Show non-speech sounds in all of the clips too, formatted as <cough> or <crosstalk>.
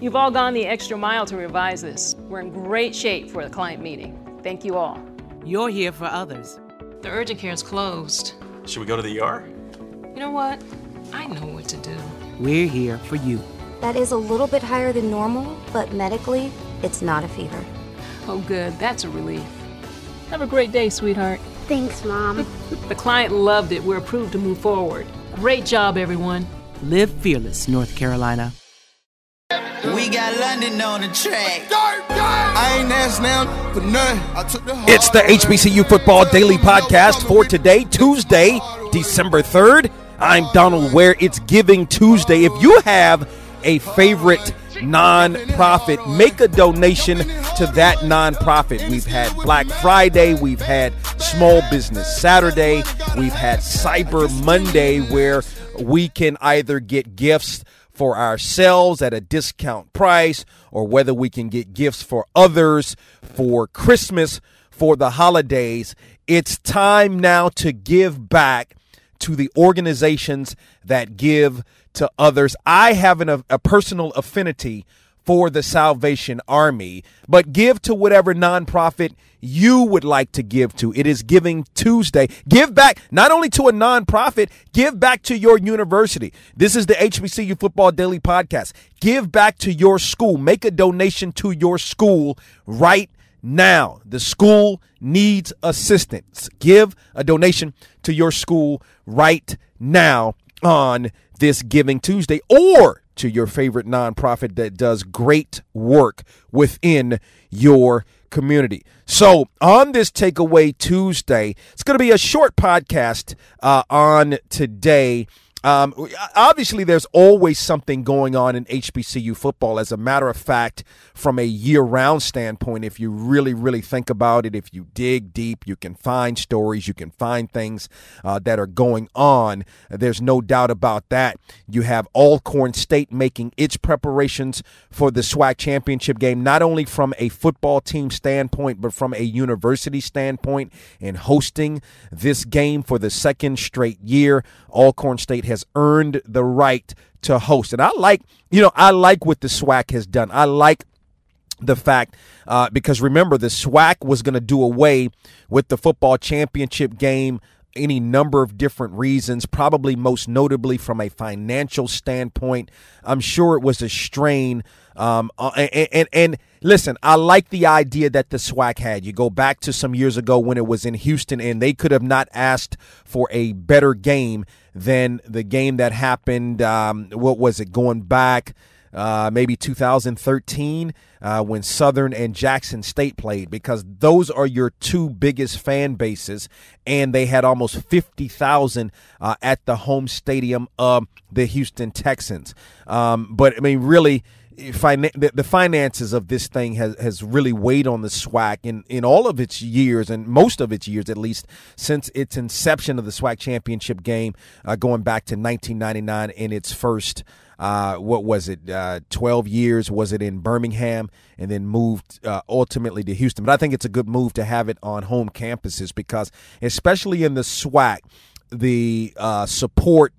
You've all gone the extra mile to revise this. We're in great shape for the client meeting. Thank you all. You're here for others. The urgent care is closed. Should we go to the ER? You know what? I know what to do. We're here for you. That is a little bit higher than normal, but medically, it's not a fever. Oh, good. That's a relief. Have a great day, sweetheart. Thanks, Mom. <laughs> The client loved it. We're approved to move forward. Great job, everyone. Live fearless, North Carolina. We got London on the track. I ain't asked now for none. I took the It's the HBCU Football Daily Podcast for today, Tuesday, December 3rd. I'm Donal Ware. It's Giving Tuesday. If you have a favorite nonprofit, make a donation to that nonprofit. We've had Black Friday, we've had Small Business Saturday, we've had Cyber Monday where we can either get gifts for ourselves at a discount price or whether we can get gifts for others for Christmas, for the holidays. It's time now to give back to the organizations that give to others. I have an, a, a personal affinity for the Salvation Army, but give to whatever nonprofit you would like to give to. It is Giving Tuesday. Give back not only to a nonprofit, give back to your university. This is the HBCU Football Daily Podcast. Give back to your school. Make a donation to your school right now. The school needs assistance. Give a donation to your school right now on this Giving Tuesday or to your favorite nonprofit that does great work within your community. So, on this Takeaway Tuesday, it's going to be a short podcast uh, on today. Um, obviously, there's always something going on in HBCU football. As a matter of fact, from a year round standpoint, if you really, really think about it, if you dig deep, you can find stories, you can find things uh, that are going on. There's no doubt about that. You have Alcorn State making its preparations for the SWAC championship game, not only from a football team standpoint, but from a university standpoint, and hosting this game for the second straight year. Alcorn State has earned the right to host. And I like, you know, I like what the SWAC has done. I like the fact uh, because remember the SWAC was going to do away with the football championship game any number of different reasons, probably most notably from a financial standpoint. I'm sure it was a strain. Um, uh, and, and, and listen, I like the idea that the SWAC had. You go back to some years ago when it was in Houston, and they could have not asked for a better game than the game that happened. Um, what was it? Going back uh, maybe 2013 uh, when Southern and Jackson State played, because those are your two biggest fan bases, and they had almost 50,000 uh, at the home stadium of the Houston Texans. Um, but I mean, really. The, the finances of this thing has, has really weighed on the SWAC in, in all of its years, and most of its years at least, since its inception of the SWAC championship game, uh, going back to 1999 in its first uh, what was it, uh, 12 years was it in Birmingham and then moved uh, ultimately to Houston. But I think it's a good move to have it on home campuses because, especially in the SWAC, the uh, support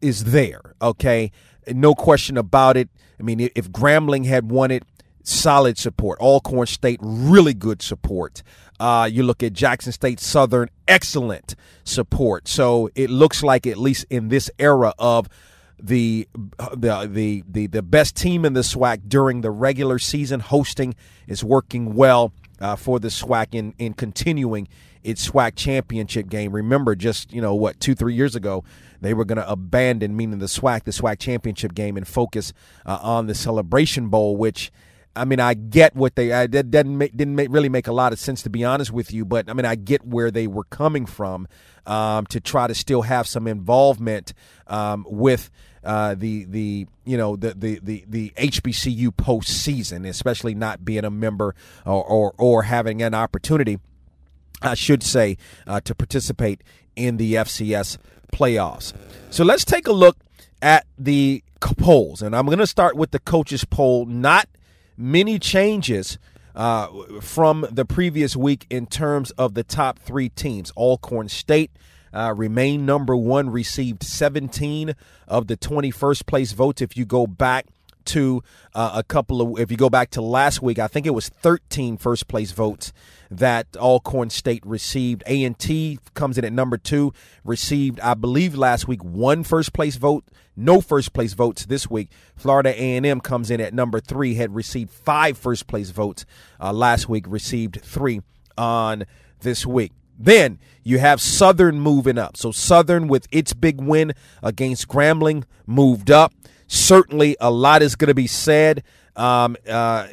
is there, okay? No question about it. I mean, if Grambling had won it, solid support. Alcorn State, really good support. Uh, you look at Jackson State Southern, excellent support. So it looks like, at least in this era of the the the the, the best team in the SWAC during the regular season. Hosting is working well uh, for the SWAC in in continuing its SWAC championship game. Remember, just you know what, two three years ago, they were going to abandon, meaning the SWAC, the SWAC championship game, and focus uh, on the Celebration Bowl, which. I mean, I get what they I, that didn't make, didn't make, really make a lot of sense to be honest with you, but I mean, I get where they were coming from um, to try to still have some involvement um, with uh, the the you know the the the, the HBCU postseason, especially not being a member or or, or having an opportunity, I should say, uh, to participate in the FCS playoffs. So let's take a look at the polls, and I'm going to start with the coaches poll. Not many changes. Uh, from the previous week in terms of the top three teams. Alcorn State uh, remain number one, received 17 of the 21st place votes. If you go back to uh, a couple of, if you go back to last week, I think it was 13 first place votes that Alcorn State received. A&T comes in at number two, received, I believe, last week one first place vote, no first place votes this week. Florida A&M comes in at number three, had received five first place votes uh, last week, received three on this week. Then you have Southern moving up. So Southern, with its big win against Grambling, moved up. Certainly, a lot is going to be said um, uh,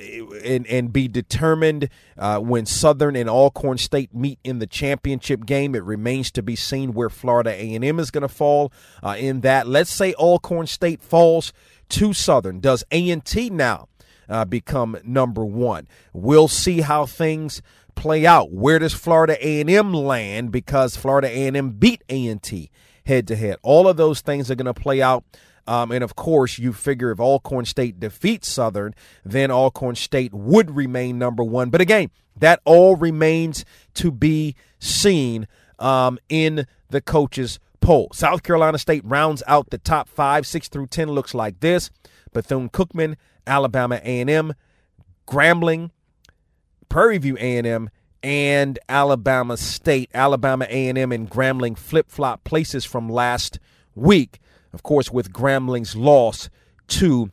and, and be determined uh, when Southern and Alcorn State meet in the championship game. It remains to be seen where Florida A&M is going to fall uh, in that. Let's say Alcorn State falls to Southern. Does A&T now uh, become number one? We'll see how things play out. Where does Florida A&M land? Because Florida A&M beat A&T head to head. All of those things are going to play out um, and of course, you figure if Alcorn State defeats Southern, then Alcorn State would remain number one. But again, that all remains to be seen um, in the coaches' poll. South Carolina State rounds out the top five, six through ten looks like this: Bethune Cookman, Alabama A&M, Grambling, Prairie View A&M, and Alabama State. Alabama A&M and Grambling flip-flop places from last week of course, with Grambling's loss to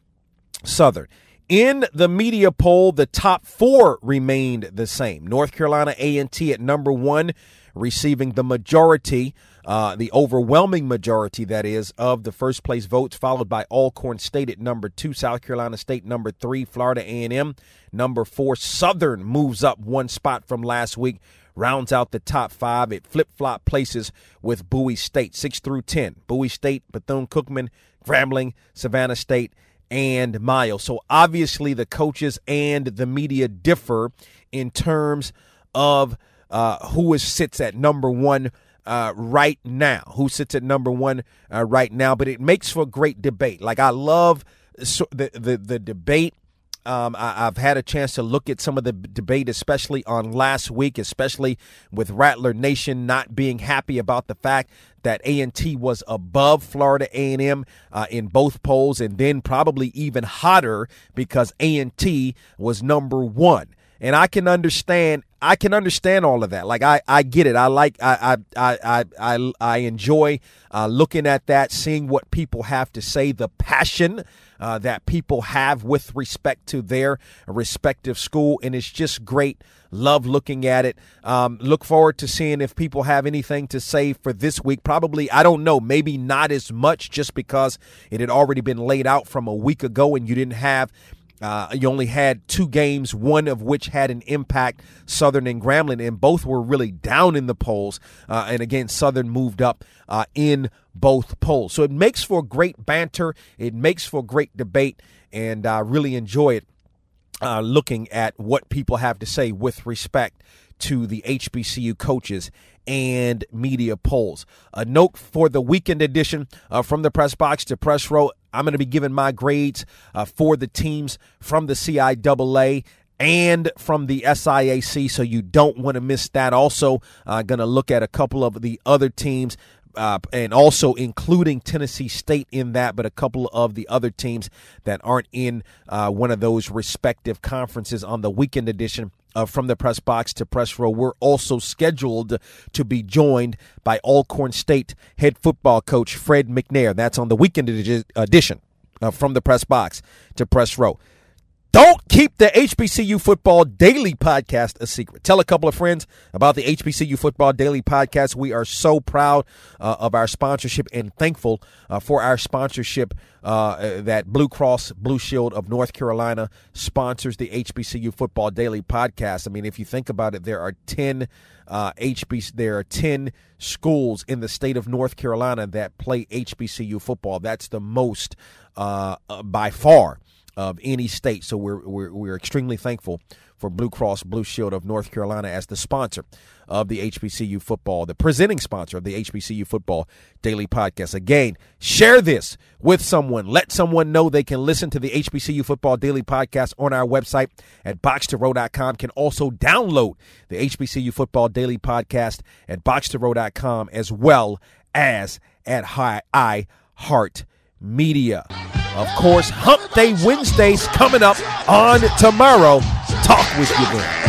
Southern. In the media poll, the top four remained the same. North Carolina A&T at number one, receiving the majority, uh, the overwhelming majority, that is, of the first place votes, followed by Alcorn State at number two, South Carolina State number three, Florida A&M number four. Southern moves up one spot from last week, rounds out the top five. It flip flop places with Bowie State, 6 through 10. Bowie State, Bethune Cookman, Grambling, Savannah State, and Miles. So obviously the coaches and the media differ in terms of uh, who is, sits at number one uh, right now, who sits at number one uh, right now. But it makes for great debate. Like I love so the, the the debate um, I, have had a chance to look at some of the debate, especially on last week, especially with Rattler Nation not being happy about the fact that A&T was above Florida A&M uh, in both polls, and then probably even hotter because A&T was number one. And I can understand I can understand all of that. Like I, I get it. I like I I I I I enjoy uh, looking at that, seeing what people have to say, the passion uh, that people have with respect to their respective school, and it's just great. Love looking at it. Um, look forward to seeing if people have anything to say for this week. Probably, I don't know, maybe not as much just because it had already been laid out from a week ago and you didn't have uh, you only had two games, one of which had an impact, Southern and Grambling, and both were really down in the polls. Uh, and again, Southern moved up uh, in both polls. So it makes for great banter, it makes for great debate, and I really enjoy it uh, looking at what people have to say with respect to the HBCU coaches and media polls. A note for the weekend edition uh, from the press box to press row. I'm going to be giving my grades uh, for the teams from the CIAA and from the SIAC, so you don't want to miss that. Also, uh, going to look at a couple of the other teams. Uh, and also including Tennessee State in that, but a couple of the other teams that aren't in uh, one of those respective conferences on the weekend edition uh, from the press box to press row. We're also scheduled to be joined by Alcorn State head football coach Fred McNair. That's on the weekend edition uh, from the press box to press row. Don't keep the HBCU Football Daily Podcast a secret. Tell a couple of friends about the HBCU Football Daily Podcast. We are so proud uh, of our sponsorship and thankful uh, for our sponsorship uh, that Blue Cross Blue Shield of North Carolina sponsors the HBCU Football Daily Podcast. I mean, if you think about it, there are 10 uh, HBC, there are 10 schools in the state of North Carolina that play HBCU football. That's the most uh, uh, by far of any state. So we're, we're, we're extremely thankful for Blue Cross Blue Shield of North Carolina as the sponsor of the HBCU football, the presenting sponsor of the HBCU football daily podcast. Again, share this with someone. Let someone know they can listen to the HBCU football daily podcast on our website at box2row.com. Can also download the HBCU football daily podcast at box2row.com as well as at High I Heart Media. Of course, Hump Day Wednesdays coming up on tomorrow. Talk with you then.